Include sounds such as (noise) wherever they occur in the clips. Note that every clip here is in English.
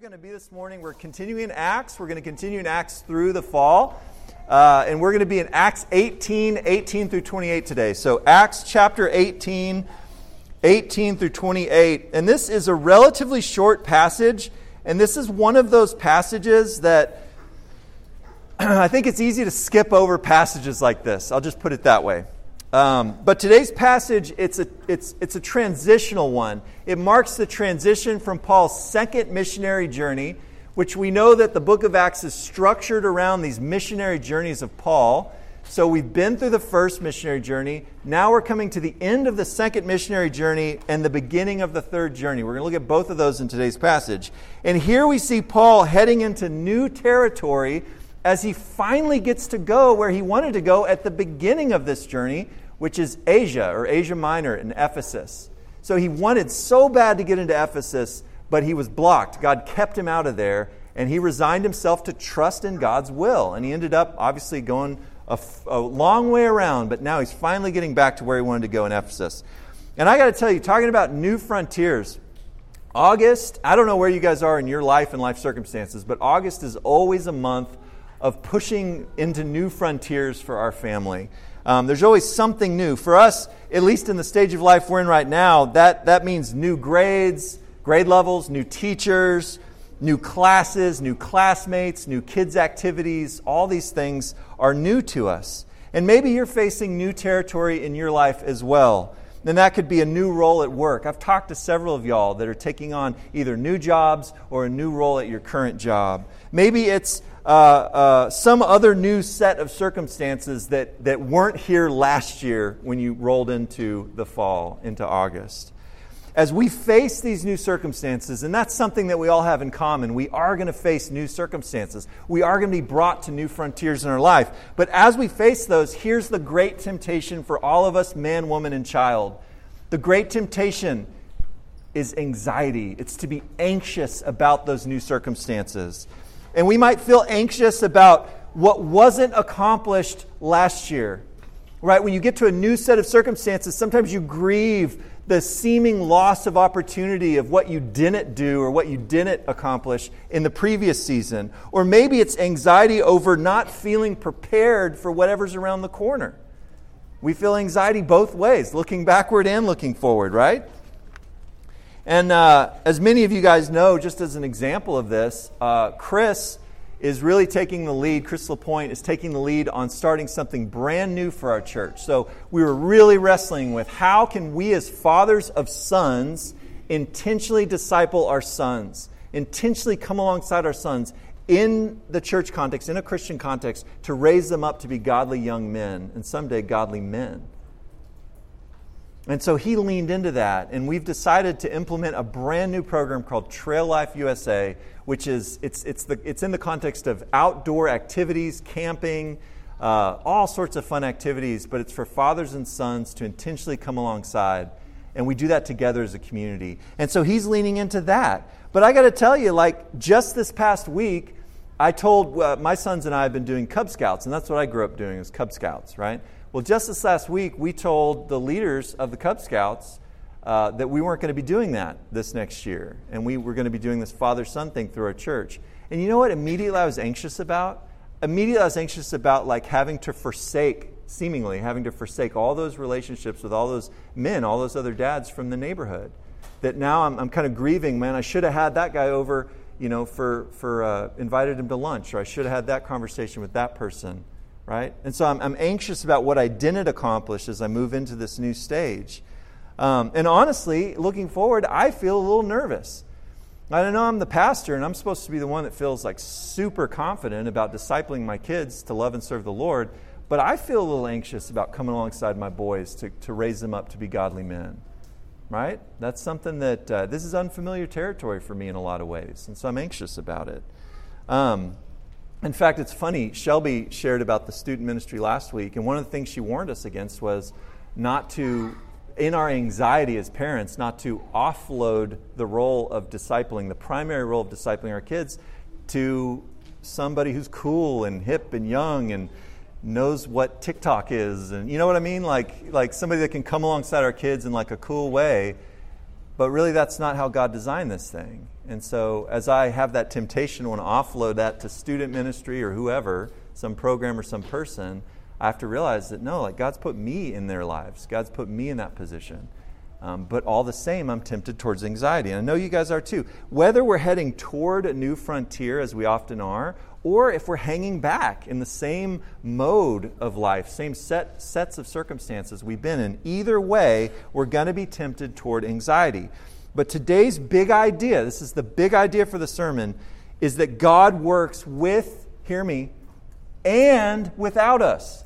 going to be this morning. We're continuing Acts. We're going to continue in Acts through the fall. Uh, and we're going to be in Acts 18, 18 through 28 today. So, Acts chapter 18, 18 through 28. And this is a relatively short passage. And this is one of those passages that (clears throat) I think it's easy to skip over passages like this. I'll just put it that way. Um, but today's passage, it's a, it's, it's a transitional one. It marks the transition from Paul's second missionary journey, which we know that the book of Acts is structured around these missionary journeys of Paul. So we've been through the first missionary journey. Now we're coming to the end of the second missionary journey and the beginning of the third journey. We're going to look at both of those in today's passage. And here we see Paul heading into new territory as he finally gets to go where he wanted to go at the beginning of this journey, which is Asia or Asia Minor in Ephesus. So he wanted so bad to get into Ephesus, but he was blocked. God kept him out of there, and he resigned himself to trust in God's will. And he ended up obviously going a, long way around, but now he's finally getting back to where he wanted to go in Ephesus. And I got to tell you, talking about new frontiers, August, I don't know where you guys are in your life and life circumstances, but August is always a month of pushing into new frontiers for our family. Um, there's always something new. For us, at least in the stage of life we're in right now, that, that means new grades, grade levels, new teachers, new classes, new classmates, new kids' activities. All these things are new to us. And maybe you're facing new territory in your life as well. Then that could be a new role at work. I've talked to several of y'all that are taking on either new jobs or a new role at your current job. Maybe it's uh, uh, some other new set of circumstances that, that weren't here last year when you rolled into the fall, into August. As we face these new circumstances, and that's something that we all have in common, we are going to face new circumstances. We are going to be brought to new frontiers in our life. But as we face those, here's the great temptation for all of us, man, woman, and child. The great temptation is anxiety. It's to be anxious about those new circumstances. And we might feel anxious about what wasn't accomplished last year. Right? When you get to a new set of circumstances, sometimes you grieve the seeming loss of opportunity of what you didn't do or what you didn't accomplish in the previous season. Or maybe it's anxiety over not feeling prepared for whatever's around the corner. We feel anxiety both ways, looking backward and looking forward, right? And uh, as many of you guys know, just as an example of this, uh, Chris is really taking the lead. Chris LaPointe is taking the lead on starting something brand new for our church. So we were really wrestling with how can we, as fathers of sons, intentionally disciple our sons, intentionally come alongside our sons in the church context, in a Christian context, to raise them up to be godly young men and someday godly men. And so he leaned into that, and we've decided to implement a brand new program called Trail Life USA, which is it's, it's, the, it's in the context of outdoor activities, camping, uh, all sorts of fun activities, but it's for fathers and sons to intentionally come alongside. And we do that together as a community. And so he's leaning into that. But I got to tell you, like just this past week, I told uh, my sons and I have been doing Cub Scouts, and that's what I grew up doing is Cub Scouts, right? Well, just this last week, we told the leaders of the Cub Scouts uh, that we weren't going to be doing that this next year. And we were going to be doing this father son thing through our church. And you know what immediately I was anxious about? Immediately I was anxious about like having to forsake, seemingly having to forsake all those relationships with all those men, all those other dads from the neighborhood. That now I'm, I'm kind of grieving, man, I should have had that guy over, you know, for, for uh, invited him to lunch, or I should have had that conversation with that person right? And so I'm, I'm, anxious about what I didn't accomplish as I move into this new stage. Um, and honestly, looking forward, I feel a little nervous. I know I'm the pastor, and I'm supposed to be the one that feels like super confident about discipling my kids to love and serve the Lord, but I feel a little anxious about coming alongside my boys to, to raise them up to be godly men. Right? That's something that uh, this is unfamiliar territory for me in a lot of ways, and so I'm anxious about it. Um, in fact, it's funny, Shelby shared about the student ministry last week, and one of the things she warned us against was not to, in our anxiety as parents, not to offload the role of discipling, the primary role of discipling our kids, to somebody who's cool and hip and young and knows what TikTok is. And you know what I mean? Like, like somebody that can come alongside our kids in like a cool way But really, that's not how God designed this thing. And so, as I have that temptation, to want to offload that to student ministry or whoever, some program or some person, I have to realize that no, like God's put me in their lives. God's put me in that position. Um, but all the same, I'm tempted towards anxiety. And I know you guys are too. Whether we're heading toward a new frontier, as we often are, or if we're hanging back in the same mode of life, same set, sets of circumstances we've been in, either way, we're going to be tempted toward anxiety. But today's big idea, this is the big idea for the sermon, is that God works with, hear me, and without us.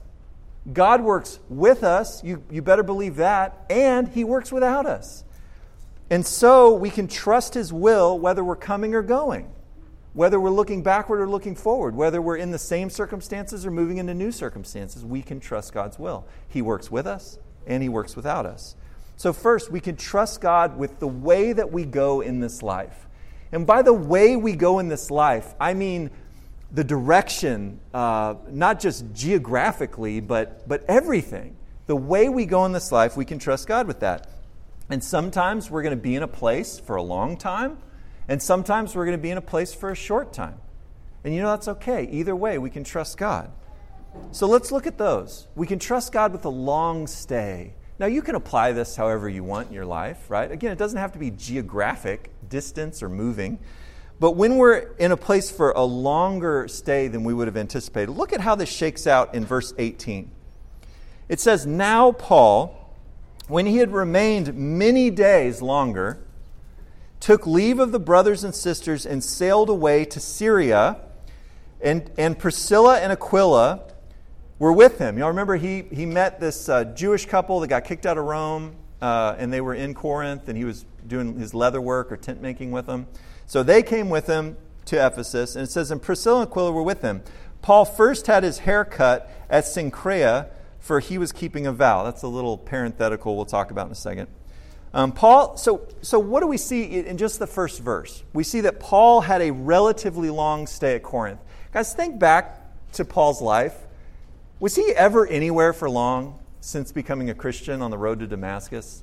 God works with us, you, you better believe that, and He works without us. And so we can trust His will whether we're coming or going, whether we're looking backward or looking forward, whether we're in the same circumstances or moving into new circumstances, we can trust God's will. He works with us and He works without us. So, first, we can trust God with the way that we go in this life. And by the way we go in this life, I mean the direction, uh, not just geographically, but, but everything. The way we go in this life, we can trust God with that. And sometimes we're going to be in a place for a long time, and sometimes we're going to be in a place for a short time. And you know, that's okay. Either way, we can trust God. So let's look at those. We can trust God with a long stay. Now, you can apply this however you want in your life, right? Again, it doesn't have to be geographic, distance, or moving. But when we're in a place for a longer stay than we would have anticipated, look at how this shakes out in verse 18. It says, Now Paul, when he had remained many days longer, took leave of the brothers and sisters and sailed away to Syria. And, and Priscilla and Aquila were with him. Y'all remember he, he met this uh, Jewish couple that got kicked out of Rome, uh, and they were in Corinth, and he was doing his leather work or tent making with them. So they came with him to Ephesus, and it says, and Priscilla and Aquila were with him. Paul first had his hair cut at Cenchrea, for he was keeping a vow. That's a little parenthetical we'll talk about in a second. Um, Paul, so, so what do we see in just the first verse? We see that Paul had a relatively long stay at Corinth. Guys, think back to Paul's life. Was he ever anywhere for long since becoming a Christian on the road to Damascus?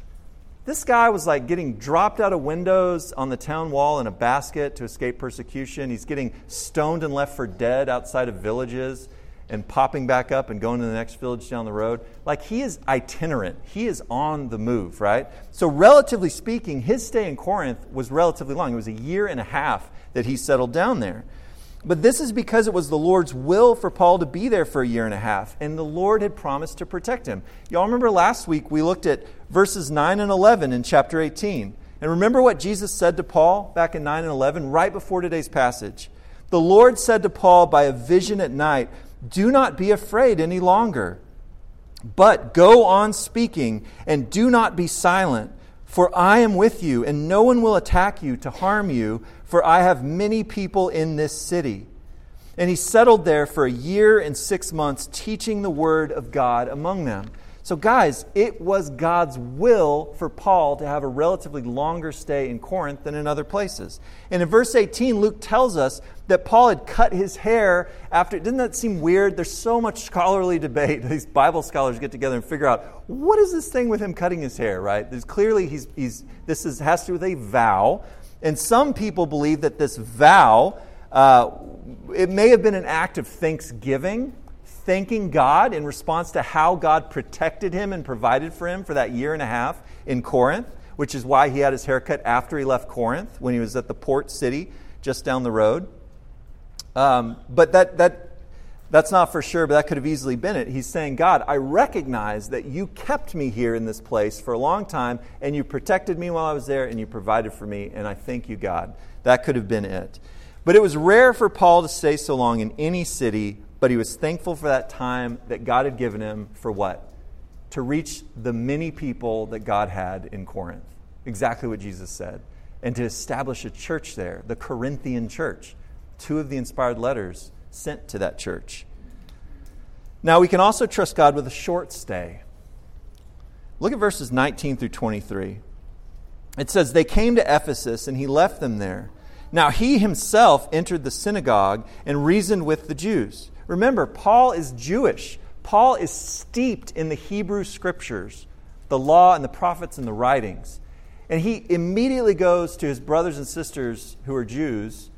This guy was like getting dropped out of windows on the town wall in a basket to escape persecution. He's getting stoned and left for dead outside of villages and popping back up and going to the next village down the road. Like he is itinerant, he is on the move, right? So, relatively speaking, his stay in Corinth was relatively long. It was a year and a half that he settled down there. But this is because it was the Lord's will for Paul to be there for a year and a half, and the Lord had promised to protect him. Y'all remember last week we looked at verses 9 and 11 in chapter 18. And remember what Jesus said to Paul back in 9 and 11, right before today's passage. The Lord said to Paul by a vision at night, Do not be afraid any longer, but go on speaking, and do not be silent. For I am with you, and no one will attack you to harm you, for I have many people in this city. And he settled there for a year and six months, teaching the word of God among them. So, guys, it was God's will for Paul to have a relatively longer stay in Corinth than in other places. And in verse 18, Luke tells us that Paul had cut his hair after. Didn't that seem weird? There's so much scholarly debate. (laughs) These Bible scholars get together and figure out what is this thing with him cutting his hair, right? There's clearly he's, he's, this is, has to do with a vow. And some people believe that this vow, uh, it may have been an act of thanksgiving thanking God in response to how God protected him and provided for him for that year and a half in Corinth, which is why he had his haircut after he left Corinth when he was at the port city just down the road. Um, but that, that, that's not for sure, but that could have easily been it. He's saying, God, I recognize that you kept me here in this place for a long time, and you protected me while I was there, and you provided for me, and I thank you, God. That could have been it. But it was rare for Paul to stay so long in any city but he was thankful for that time that God had given him for what? To reach the many people that God had in Corinth. Exactly what Jesus said. And to establish a church there, the Corinthian church. Two of the inspired letters sent to that church. Now, we can also trust God with a short stay. Look at verses 19 through 23. It says, They came to Ephesus, and he left them there. Now, he himself entered the synagogue and reasoned with the Jews. Remember, Paul is Jewish. Paul is steeped in the Hebrew scriptures, the law and the prophets and the writings. And he immediately goes to his brothers and sisters who are Jews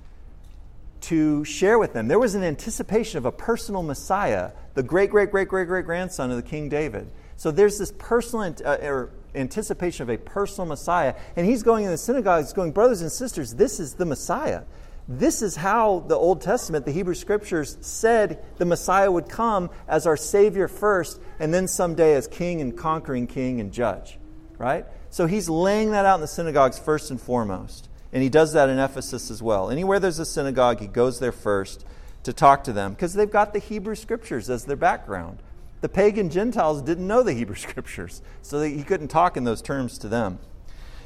to share with them. There was an anticipation of a personal Messiah, the great, great, great, great, great grandson of the King David. So there's this personal uh, anticipation of a personal Messiah. And he's going in the synagogue, he's going, Brothers and sisters, this is the Messiah. This is how the Old Testament, the Hebrew Scriptures, said the Messiah would come as our Savior first, and then someday as King and conquering King and Judge. Right? So he's laying that out in the synagogues first and foremost. And he does that in Ephesus as well. Anywhere there's a synagogue, he goes there first to talk to them because they've got the Hebrew scriptures as their background. The pagan Gentiles didn't know the Hebrew (laughs) scriptures, so he couldn't talk in those terms to them.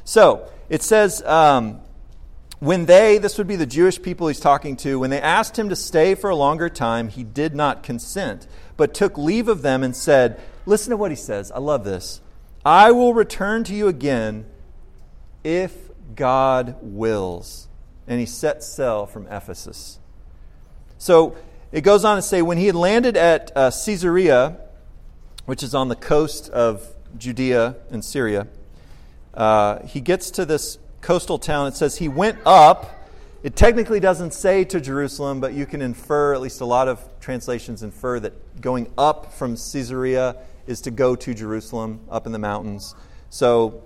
So it says, um, when they, this would be the Jewish people he's talking to, when they asked him to stay for a longer time, he did not consent, but took leave of them and said, Listen to what he says. I love this. I will return to you again if God wills. And he set sail from Ephesus. So it goes on to say when he had landed at uh, Caesarea, which is on the coast of Judea and Syria, uh, he gets to this coastal town. It says he went up. It technically doesn't say to Jerusalem, but you can infer, at least a lot of translations infer, that going up from Caesarea is to go to Jerusalem up in the mountains. So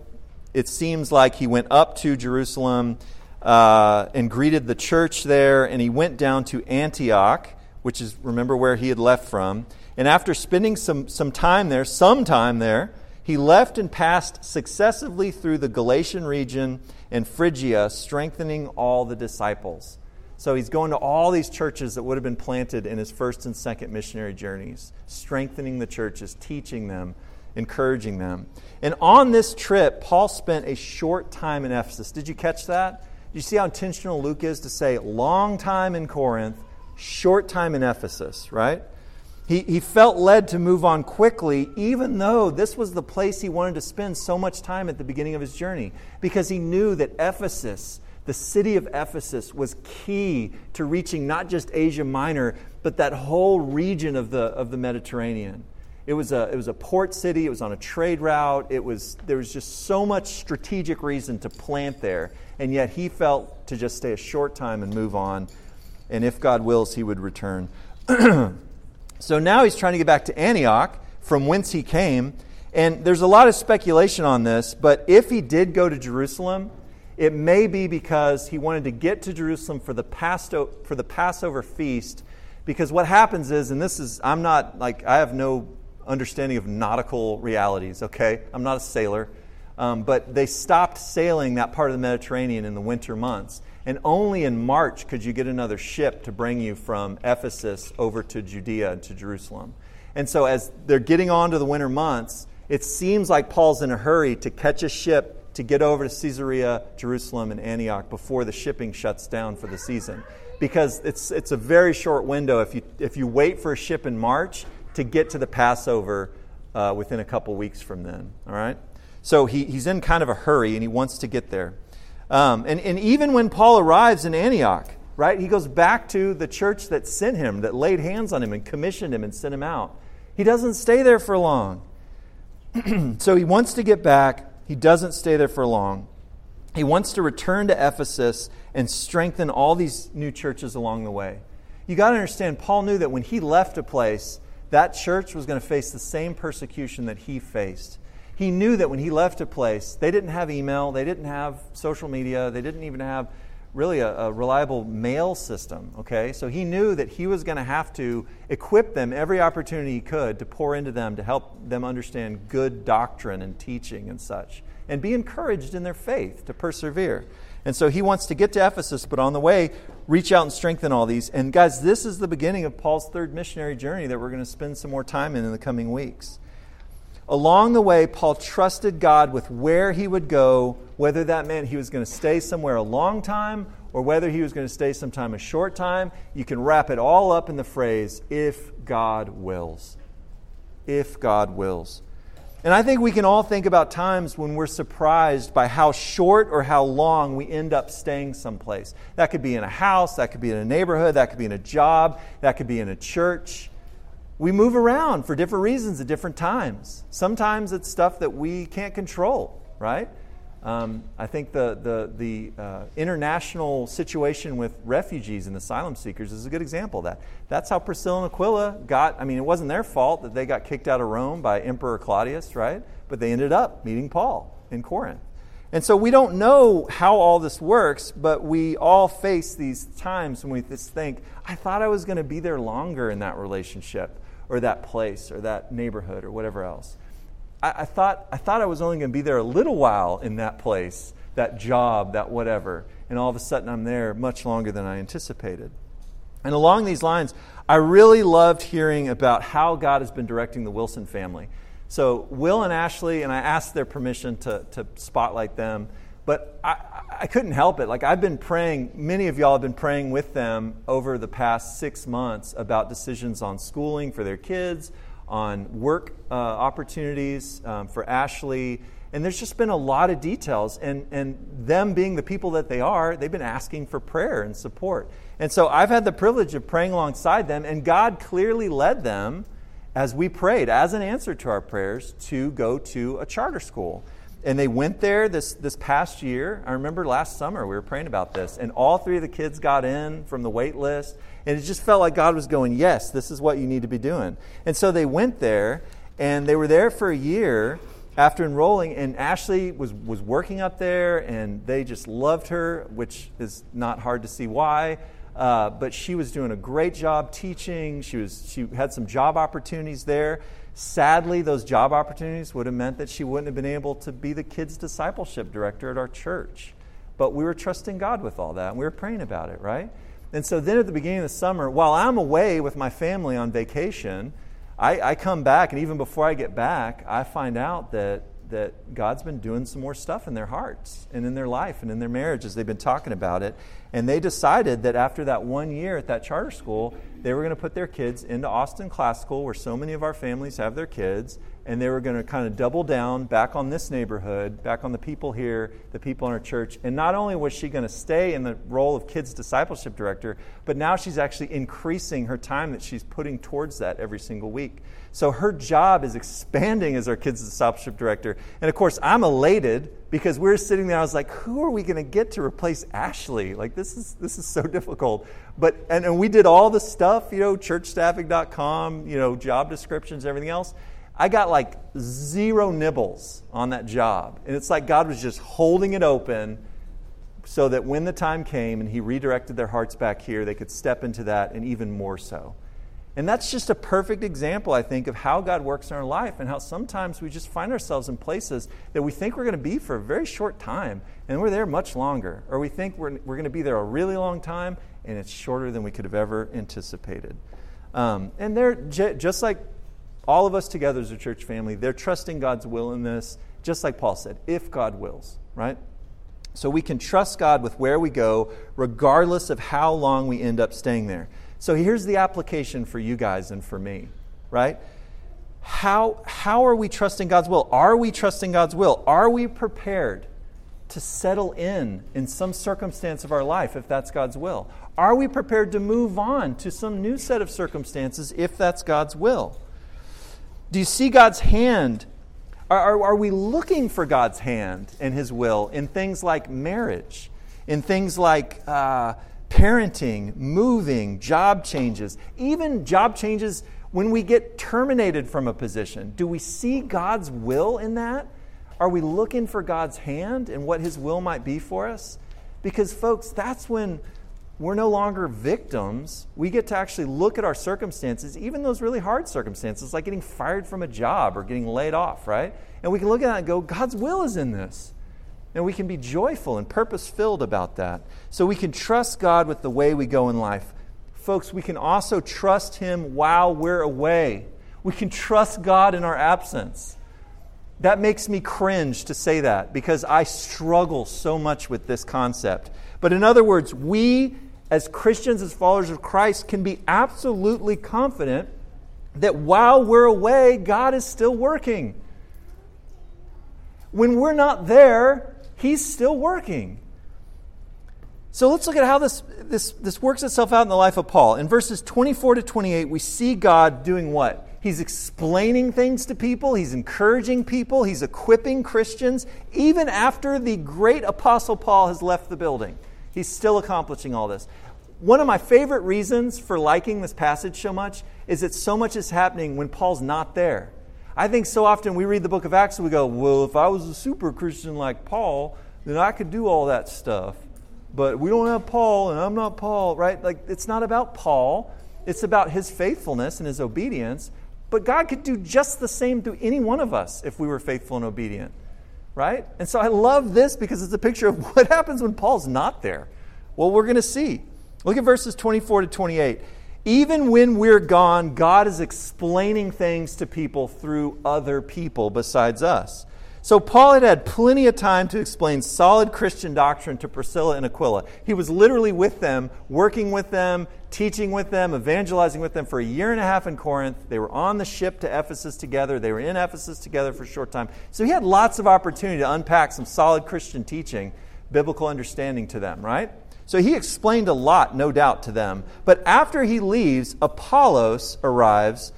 it seems like he went up to Jerusalem uh, and greeted the church there, and he went down to Antioch, which is, remember, where he had left from. And after spending some, some time there, some time there, he left and passed successively through the Galatian region and Phrygia, strengthening all the disciples. So he's going to all these churches that would have been planted in his first and second missionary journeys, strengthening the churches, teaching them, encouraging them. And on this trip, Paul spent a short time in Ephesus. Did you catch that? You see how intentional Luke is to say long time in Corinth, short time in Ephesus, right? He, he felt led to move on quickly, even though this was the place he wanted to spend so much time at the beginning of his journey, because he knew that Ephesus the city of Ephesus was key to reaching not just Asia Minor, but that whole region of the, of the Mediterranean. It was, a, it was a port city, it was on a trade route, it was, there was just so much strategic reason to plant there. And yet he felt to just stay a short time and move on. And if God wills, he would return. (clears throat) so now he's trying to get back to Antioch, from whence he came. And there's a lot of speculation on this, but if he did go to Jerusalem, it may be because he wanted to get to Jerusalem for the, for the Passover feast. Because what happens is, and this is, I'm not like, I have no understanding of nautical realities, okay? I'm not a sailor. Um, but they stopped sailing that part of the Mediterranean in the winter months. And only in March could you get another ship to bring you from Ephesus over to Judea and to Jerusalem. And so, as they're getting on to the winter months, it seems like Paul's in a hurry to catch a ship to get over to Caesarea, Jerusalem, and Antioch before the shipping shuts down for the season. Because it's, it's a very short window. If you, if you wait for a ship in March to get to the Passover uh, within a couple weeks from then, all right? So he, he's in kind of a hurry and he wants to get there. Um, and, and even when Paul arrives in Antioch, right, he goes back to the church that sent him, that laid hands on him and commissioned him and sent him out. He doesn't stay there for long. (clears throat) so he wants to get back he doesn't stay there for long. He wants to return to Ephesus and strengthen all these new churches along the way. You got to understand, Paul knew that when he left a place, that church was going to face the same persecution that he faced. He knew that when he left a place, they didn't have email, they didn't have social media, they didn't even have really a, a, reliable mail system, okay? So he knew that he was going to have to equip them every opportunity he could to pour into them to help them understand good doctrine and teaching and such, and be encouraged in their faith to persevere. And so he wants to get to Ephesus, but on the way, reach out and strengthen all these. And guys, this is the beginning of Paul's third missionary journey that we're going to spend some more time in in the coming weeks. Along the way, Paul trusted God with where he would go, whether that meant he was going to stay somewhere a long time or whether he was going to stay sometime a short time. You can wrap it all up in the phrase, if God wills. If God wills. And I think we can all think about times when we're surprised by how short or how long we end up staying someplace. That could be in a house, that could be in a neighborhood, that could be in a job, that could be in a church we move around for different reasons at different times. Sometimes it's stuff that we can't control, right? Um, I think the, the, the uh, international situation with refugees and asylum seekers is a good example of that. That's how Priscilla and Aquila got, I mean, it wasn't their fault that they got kicked out of Rome by Emperor Claudius, right? But they ended up meeting Paul in Corinth. And so we don't know how all this works, but we all face these times when we just think, I thought I was going to be there longer in that relationship or that place or that neighborhood or whatever else. I, I, thought, I thought I was only going to be there a little while in that place, that job, that whatever. And all of a sudden I'm there much longer than I anticipated. And along these lines, I really loved hearing about how God has been directing the Wilson family. So, Will and Ashley, and I asked their permission to, to spotlight them, but I, I couldn't help it. Like, I've been praying, many of y'all have been praying with them over the past six months about decisions on schooling for their kids, on work uh, opportunities um, for Ashley. And there's just been a lot of details. And, and them being the people that they are, they've been asking for prayer and support. And so I've had the privilege of praying alongside them, and God clearly led them as we prayed, as an answer to our prayers, to go to a charter school. And they went there this, this past year. I remember last summer we were praying about this, and all three of the kids got in from the wait list. And it just felt like God was going, Yes, this is what you need to be doing. And so they went there, and they were there for a year after enrolling. And Ashley was, was working up there, and they just loved her, which is not hard to see why. Uh, but she was doing a great job teaching. She, was, she had some job opportunities there. Sadly, those job opportunities would have meant that she wouldn't have been able to be the kids' discipleship director at our church. But we were trusting God with all that, and we were praying about it, right? And so then at the beginning of the summer, while I'm away with my family on vacation, I, I come back, and even before I get back, I find out that, that God's been doing some more stuff in their hearts and in their life and in their marriage as they've been talking about it. And they decided that after that one year at that charter school, they were going to put their kids into Austin Classical, where so many of our families have their kids, and they were going to kind of double down back on this neighborhood, back on the people here, the people in our church. And not only was she going to stay in the role of kids discipleship director, but now she's actually increasing her time that she's putting towards that every single week. So her job is expanding as our kids discipleship director. And of course, I'm elated because we are sitting there. I was like, who are we going to get to replace Ashley? Like this is this is so difficult. But and, and we did all the stuff, you know, churchstaffing.com, you know, job descriptions, everything else. I got like zero nibbles on that job. And it's like God was just holding it open so that when the time came and He redirected their hearts back here, they could step into that and even more so. And that's just a perfect example, I think, of how God works in our life and how sometimes we just find ourselves in places that we think we're going to be for a very short time and we're there much longer. Or we think we're, we're going to be there a really long time and it's shorter than we could have ever anticipated. Um, and they're j- just like all of us together as a church family, they're trusting God's will in this, just like Paul said, if God wills, right? So we can trust God with where we go, regardless of how long we end up staying there. So here's the application for you guys and for me, right? How, how are we trusting God's will? Are we trusting God's will? Are we prepared to settle in in some circumstance of our life if that's God's will? Are we prepared to move on to some new set of circumstances if that's God's will? Do you see God's hand? Are, are, are we looking for God's hand and His will in things like marriage, in things like uh, parenting, moving, job changes, even job changes when we get terminated from a position. Do we see God's will in that? Are we looking for God's hand and what His will might be for us? Because, folks, that's when we're no longer victims. We get to actually look at our circumstances, even those really hard circumstances, like getting fired from a job or getting laid off, right? And we can look at that and go, God's will is in this. And we can be joyful and purpose filled about that. So we can trust God with the way we go in life. Folks, we can also trust Him while we're away. We can trust God in our absence. That makes me cringe to say that because I struggle so much with this concept. But in other words, we as Christians, as followers of Christ, can be absolutely confident that while we're away, God is still working. When we're not there, He's still working. So let's look at how this, this, this works itself out in the life of Paul. In verses 24 to 28, we see God doing what? He's explaining things to people, he's encouraging people, he's equipping Christians, even after the great Apostle Paul has left the building. He's still accomplishing all this. One of my favorite reasons for liking this passage so much is that so much is happening when Paul's not there. I think so often we read the book of Acts and we go, well, if I was a super Christian like Paul, then I could do all that stuff. But we don't have Paul and I'm not Paul, right? Like, it's not about Paul, it's about his faithfulness and his obedience. But God could do just the same to any one of us if we were faithful and obedient, right? And so I love this because it's a picture of (laughs) what happens when Paul's not there. Well, we're going to see. Look at verses 24 to 28. Even when we're gone, God is explaining things to people through other people besides us. So Paul had had plenty of time to explain solid Christian doctrine to Priscilla and Aquila. He was literally with them, working with them, teaching with them, evangelizing with them for a year and a half in Corinth. They were on the ship to Ephesus together. They were in Ephesus together for a short time. So he had lots of opportunity to unpack some solid Christian teaching, biblical understanding to them, right? So he explained a lot, no doubt, to them. But after he leaves, Apollos arrives,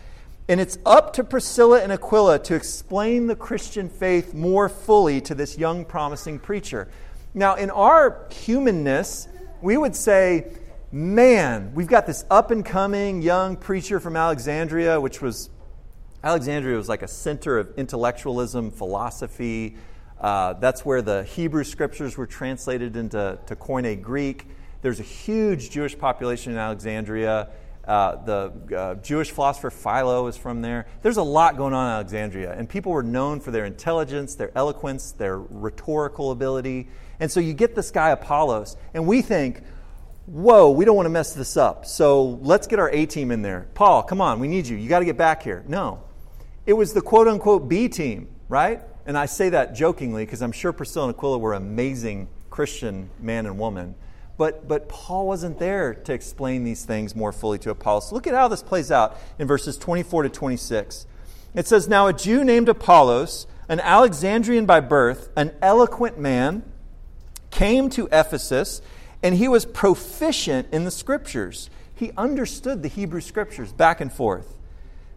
and it's up to Priscilla and Aquila to explain the Christian faith more fully to this young, promising preacher. Now, in our humanness, we would say, man, we've got this up and coming young preacher from Alexandria, which was, Alexandria was like a center of intellectualism, philosophy, uh, that's where the Hebrew scriptures were translated into to Koine Greek. There's a huge Jewish population in Alexandria. Uh, the uh, Jewish philosopher Philo is from there. There's a lot going on in Alexandria, and people were known for their intelligence, their eloquence, their rhetorical ability. And so you get this guy Apollos, and we think, whoa, we don't want to mess this up. So let's get our A team in there. Paul, come on, we need you. You got to get back here. No. It was the quote unquote B team, right? And I say that jokingly because I'm sure Priscilla and Aquila were amazing Christian man and woman. But, but Paul wasn't there to explain these things more fully to Apollos. Look at how this plays out in verses 24 to 26. It says, Now a Jew named Apollos, an Alexandrian by birth, an eloquent man, came to Ephesus, and he was proficient in the scriptures. He understood the Hebrew scriptures back and forth.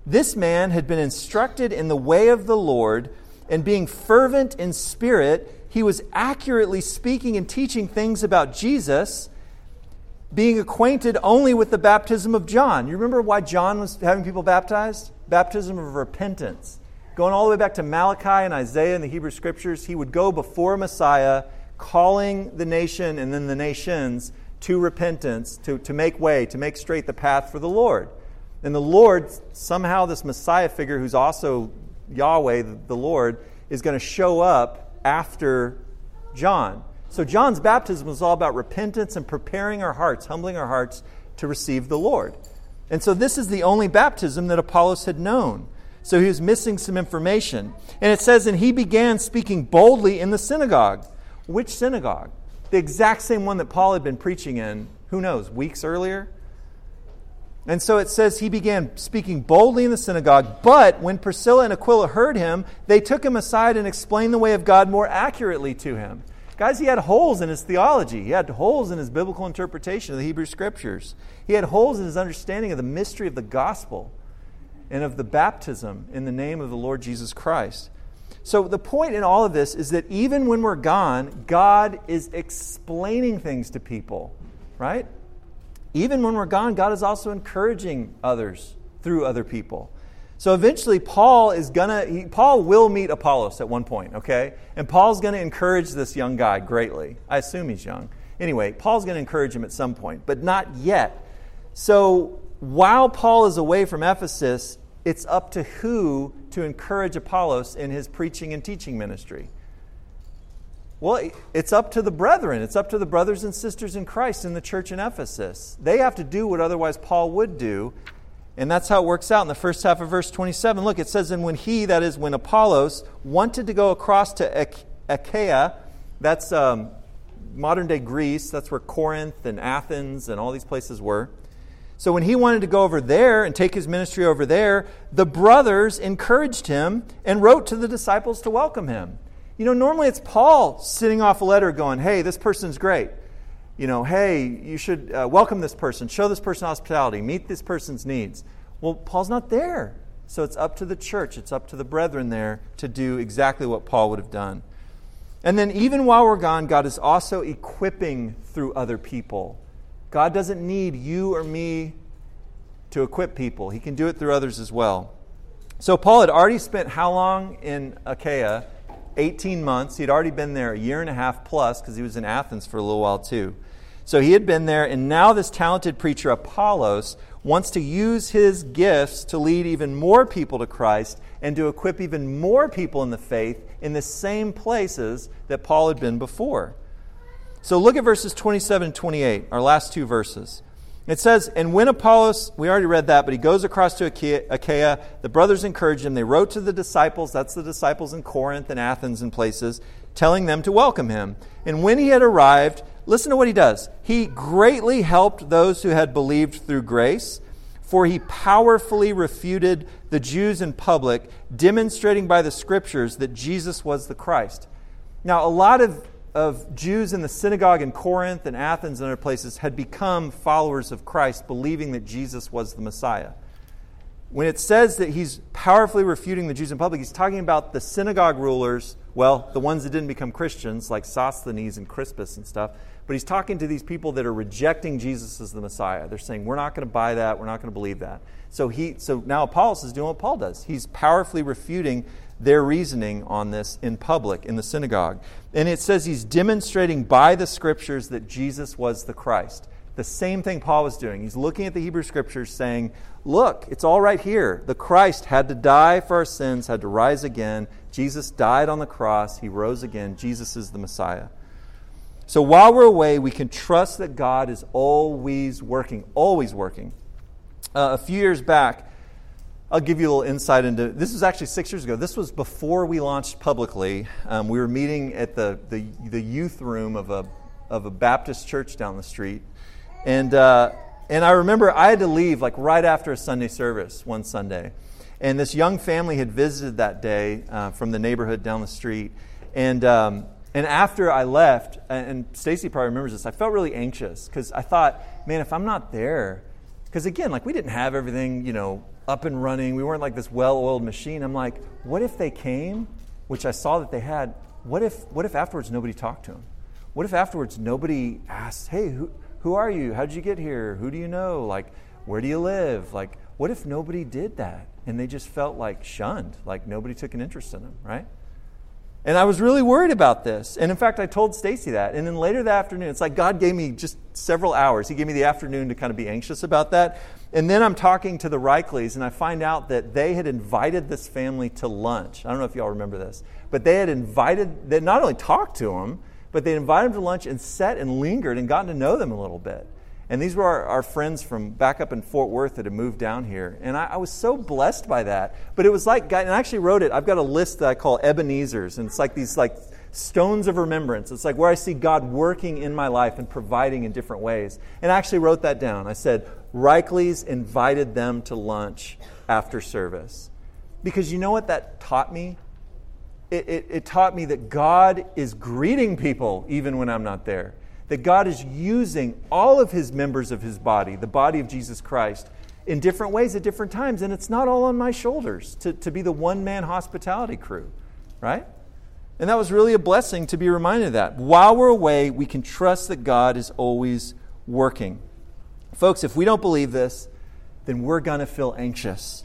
This man had been instructed in the way of the Lord and being fervent in spirit, he was accurately speaking and teaching things about Jesus, being acquainted only with the baptism of John. You remember why John was having people baptized? Baptism of repentance. Going all the way back to Malachi and Isaiah in the Hebrew Scriptures, he would go before Messiah, calling the nation and then the nations to repentance, to, to make way, to make straight the path for the Lord. And the Lord, somehow, this Messiah figure who's also Yahweh, the Lord, is going to show up after John. So John's baptism was all about repentance and preparing our hearts, humbling our hearts to receive the Lord. And so this is the only baptism that Apollos had known. So he was missing some information. And it says, and he began speaking boldly in the synagogue. Which synagogue? The exact same one that Paul had been preaching in, who knows, weeks earlier? And so it says he began speaking boldly in the synagogue, but when Priscilla and Aquila heard him, they took him aside and explained the way of God more accurately to him. Guys, he had holes in his theology. He had holes in his biblical interpretation of the Hebrew Scriptures. He had holes in his understanding of the mystery of the gospel and of the baptism in the name of the Lord Jesus Christ. So, the point in all of this is that even when we're gone, God is explaining things to people, right? Even when we're gone, God is also encouraging others through other people. So eventually, Paul is gonna, Paul will meet Apollos at one point, okay? And Paul's gonna encourage this young guy greatly. I assume he's young. Anyway, Paul's gonna encourage him at some point, but not yet. So while Paul is away from Ephesus, it's up to who to encourage Apollos in his preaching and teaching ministry. Well, it's up to the brethren. It's up to the brothers and sisters in Christ in the church in Ephesus. They have to do what otherwise Paul would do. And that's how it works out in the first half of verse 27. Look, it says, And when he, that is, when Apollos, wanted to go across to Achaia, that's um, modern day Greece, that's where Corinth and Athens and all these places were. So when he wanted to go over there and take his ministry over there, the brothers encouraged him and wrote to the disciples to welcome him. You know, normally it's Paul sitting off a letter going, hey, this person's great. You know, hey, you should uh, welcome this person, show this person hospitality, meet this person's needs. Well, Paul's not there. So it's up to the church, it's up to the brethren there to do exactly what Paul would have done. And then, even while we're gone, God is also equipping through other people. God doesn't need you or me to equip people, He can do it through others as well. So, Paul had already spent how long in Achaia? 18 months. He'd already been there a year and a half plus because he was in Athens for a little while too. So he had been there, and now this talented preacher, Apollos, wants to use his gifts to lead even more people to Christ and to equip even more people in the faith in the same places that Paul had been before. So look at verses 27 and 28, our last two verses. It says, And when Apollos, we already read that, but he goes across to Achaia, the brothers encouraged him. They wrote to the disciples, that's the disciples in Corinth and Athens and places, telling them to welcome him. And when he had arrived, listen to what he does. He greatly helped those who had believed through grace, for he powerfully refuted the Jews in public, demonstrating by the scriptures that Jesus was the Christ. Now, a lot of, of Jews in the synagogue in Corinth and Athens and other places had become followers of Christ, believing that Jesus was the Messiah. When it says that he's powerfully refuting the Jews in public, he's talking about the synagogue rulers, well, the ones that didn't become Christians, like Sosthenes and Crispus and stuff, but he's talking to these people that are rejecting Jesus as the Messiah. They're saying, We're not going to buy that. We're not going to believe that. So, he, so now Apollos is doing what Paul does. He's powerfully refuting their reasoning on this in public, in the synagogue. And it says he's demonstrating by the scriptures that Jesus was the Christ. The same thing Paul was doing. He's looking at the Hebrew scriptures saying, Look, it's all right here. The Christ had to die for our sins, had to rise again. Jesus died on the cross. He rose again. Jesus is the Messiah. So while we're away, we can trust that God is always working, always working. Uh, a few years back, I'll give you a little insight into this was actually six years ago. This was before we launched publicly. Um, we were meeting at the, the, the, youth room of a, of a Baptist church down the street. And, uh, and I remember I had to leave like right after a Sunday service one Sunday. And this young family had visited that day uh, from the neighborhood down the street. And um, and after I left, and Stacy probably remembers this, I felt really anxious because I thought, man, if I'm not there, because again, like we didn't have everything, you know, up and running. We weren't like this well-oiled machine. I'm like, what if they came, which I saw that they had? What if, what if afterwards nobody talked to them? What if afterwards nobody asked, hey, who, who are you? How did you get here? Who do you know? Like, where do you live? Like, what if nobody did that and they just felt like shunned, like nobody took an interest in them, right? And I was really worried about this. And in fact, I told Stacy that. And then later that afternoon, it's like God gave me just several hours. He gave me the afternoon to kind of be anxious about that. And then I'm talking to the Reikleys, and I find out that they had invited this family to lunch. I don't know if y'all remember this, but they had invited, they not only talked to them, but they invited them to lunch and sat and lingered and gotten to know them a little bit. And these were our, our, friends from back up in Fort Worth that had moved down here. And I, I, was so blessed by that. But it was like, and I actually wrote it, I've got a list that I call Ebenezer's. And it's like these like stones of remembrance. It's like where I see God working in my life and providing in different ways. And I actually wrote that down. I said, Reichley's invited them to lunch after service. Because you know what that taught me? It, it, it taught me that God is greeting people even when I'm not there that God is using all of his members of his body, the body of Jesus Christ, in different ways at different times. And it's not all on my shoulders to, to be the one man hospitality crew, right? And that was really a blessing to be reminded of that. While we're away, we can trust that God is always working. Folks, if we don't believe this, then we're going to feel anxious.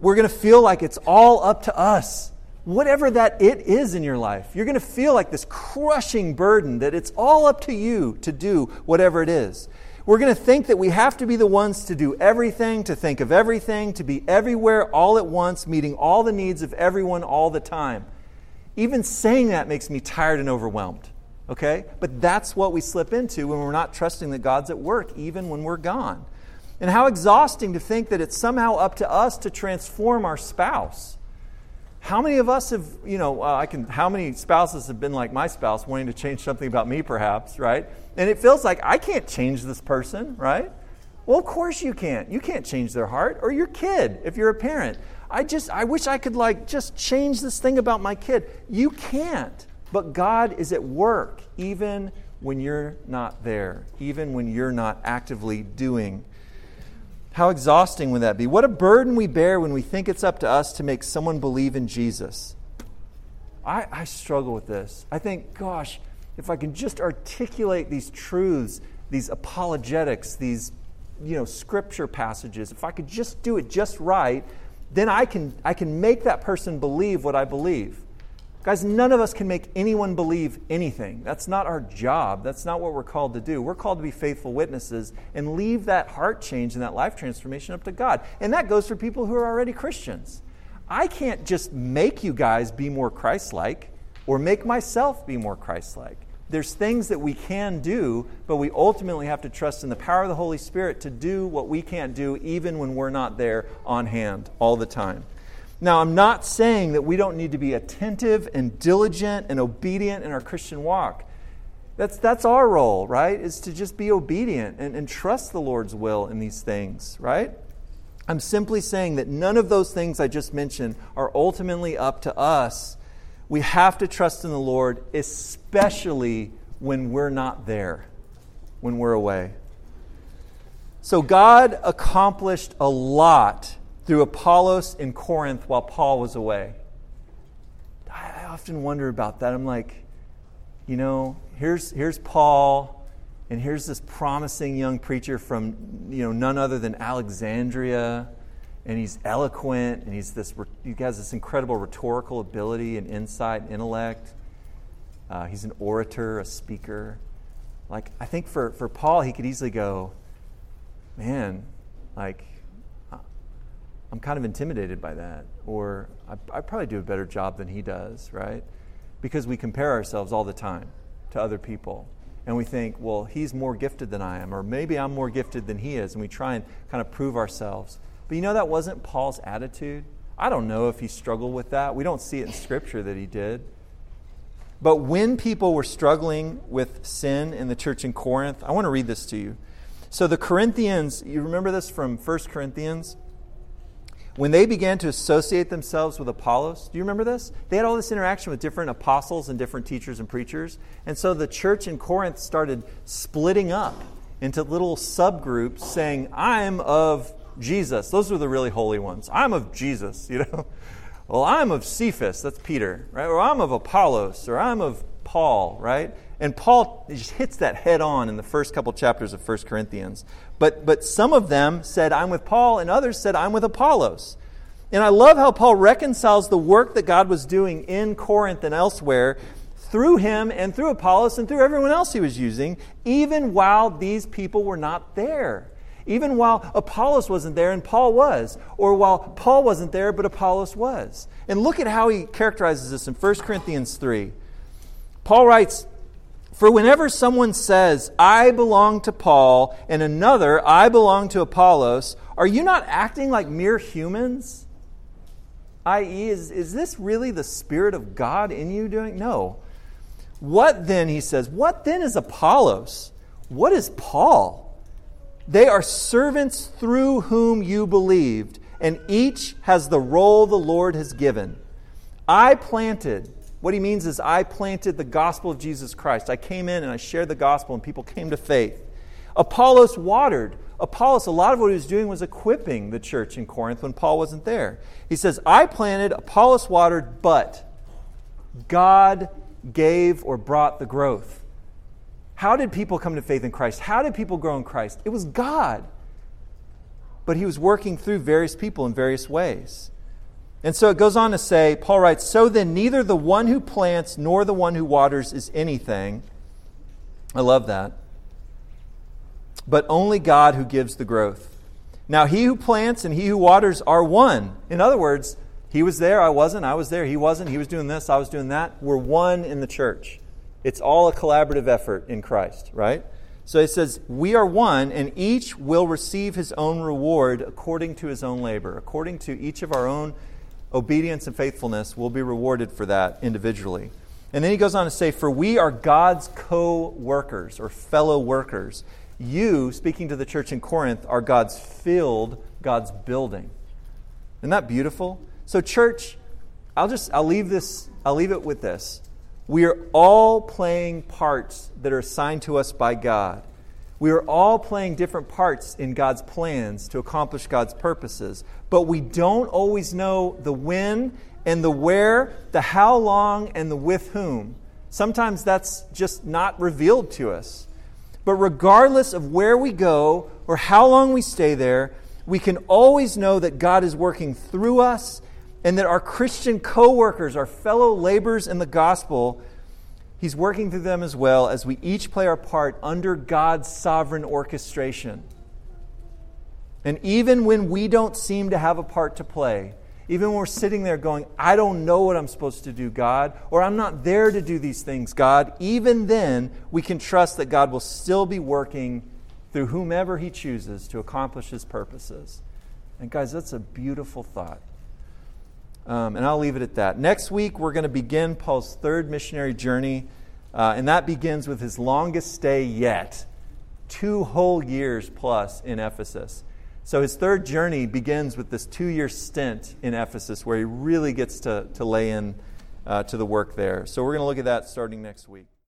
We're going to feel like it's all up to us whatever that it is in your life, you're going to feel like this crushing burden that it's all up to you to do whatever it is. We're going to think that we have to be the ones to do everything, to think of everything, to be everywhere all at once, meeting all the needs of everyone all the time. Even saying that makes me tired and overwhelmed. Okay? But that's what we slip into when we're not trusting that God's at work, even when we're gone. And how exhausting to think that it's somehow up to us to transform our spouse how many of us have, you know, uh, I can, how many spouses have been like my spouse, wanting to change something about me, perhaps, right? And it feels like I can't change this person, right? Well, of course you can't. You can't change their heart or your kid if you're a parent. I just, I wish I could like just change this thing about my kid. You can't. But God is at work even when you're not there, even when you're not actively doing How exhausting would that be? What a burden we bear when we think it's up to us to make someone believe in Jesus. I, I struggle with this. I think, gosh, if I can just articulate these truths, these apologetics, these you know, scripture passages, if I could just do it just right, then I can, I can make that person believe what I believe. Guys, none of us can make anyone believe anything. That's not our job. That's not what we're called to do. We're called to be faithful witnesses and leave that heart change and that life transformation up to God. And that goes for people who are already Christians. I can't just make you guys be more Christ like or make myself be more Christ like. There's things that we can do, but we ultimately have to trust in the power of the Holy Spirit to do what we can't do even when we're not there on hand all the time. Now, I'm not saying that we don't need to be attentive and diligent and obedient in our Christian walk. That's, that's our role, right? Is to just be obedient and, and trust the Lord's will in these things, right? I'm simply saying that none of those things I just mentioned are ultimately up to us. We have to trust in the Lord, especially when we're not there, when we're away. So, God accomplished a lot through Apollos in Corinth while Paul was away. I often wonder about that. I'm like, you know, here's, here's Paul, and here's this promising young preacher from, you know, none other than Alexandria, and he's eloquent, and he's this, he has this incredible rhetorical ability and insight and intellect. Uh, he's an orator, a speaker. Like, I think for, for Paul, he could easily go, man, like, I'm kind of intimidated by that. Or I, I probably do a better job than he does, right? Because we compare ourselves all the time to other people. And we think, well, he's more gifted than I am, or maybe I'm more gifted than he is. And we try and kind of prove ourselves. But you know, that wasn't Paul's attitude. I don't know if he struggled with that. We don't see it in Scripture that he did. But when people were struggling with sin in the church in Corinth, I want to read this to you. So the Corinthians, you remember this from 1 Corinthians? When they began to associate themselves with Apollos, do you remember this? They had all this interaction with different apostles and different teachers and preachers. And so the church in Corinth started splitting up into little subgroups saying, I'm of Jesus. Those are the really holy ones. I'm of Jesus, (laughs) you know. Well, I'm of Cephas, that's Peter, right? Or I'm of Apollos, or I'm of Paul, right? And Paul just hits that head on in the first couple chapters of 1 Corinthians. But, but some of them said, I'm with Paul, and others said, I'm with Apollos. And I love how Paul reconciles the work that God was doing in Corinth and elsewhere through him and through Apollos and through everyone else he was using, even while these people were not there. Even while Apollos wasn't there and Paul was, or while Paul wasn't there but Apollos was. And look at how he characterizes this in 1 Corinthians 3. Paul writes, for whenever someone says, I belong to Paul, and another, I belong to Apollos, are you not acting like mere humans? I.e., is, is this really the Spirit of God in you doing? No. What then, he says, what then is Apollos? What is Paul? They are servants through whom you believed, and each has the role the Lord has given. I planted, what he means is, I planted the gospel of Jesus Christ. I came in and I shared the gospel, and people came to faith. Apollos watered. Apollos, a lot of what he was doing was equipping the church in Corinth when Paul wasn't there. He says, I planted, Apollos watered, but God gave or brought the growth. How did people come to faith in Christ? How did people grow in Christ? It was God. But he was working through various people in various ways. And so it goes on to say, Paul writes, So then, neither the one who plants nor the one who waters is anything. I love that. But only God who gives the growth. Now, he who plants and he who waters are one. In other words, he was there, I wasn't, I was there, he wasn't, he was doing this, I was doing that. We're one in the church. It's all a collaborative effort in Christ, right? So it says, We are one, and each will receive his own reward according to his own labor, according to each of our own obedience and faithfulness will be rewarded for that individually. And then he goes on to say, For we are God's co workers or fellow workers. You, speaking to the church in Corinth, are God's field, God's building. Isn't that beautiful? So, church, I'll just I'll leave this, I'll leave it with this. We are all playing parts that are assigned to us by God. We are all playing different parts in God's plans to accomplish God's purposes, but we don't always know the when and the where, the how long, and the with whom. Sometimes that's just not revealed to us. But regardless of where we go or how long we stay there, we can always know that God is working through us and that our Christian co workers, our fellow laborers in the gospel, He's working through them as well as we each play our part under God's sovereign orchestration. And even when we don't seem to have a part to play, even when we're sitting there going, I don't know what I'm supposed to do, God, or I'm not there to do these things, God, even then we can trust that God will still be working through whomever He chooses to accomplish His purposes. And guys, that's a beautiful thought. Um, and I'll leave it at that. Next week, we're going to begin Paul's third missionary journey, uh, and that begins with his longest stay yet two whole years plus in Ephesus. So his third journey begins with this two year stint in Ephesus where he really gets to, to lay in uh, to the work there. So we're going to look at that starting next week.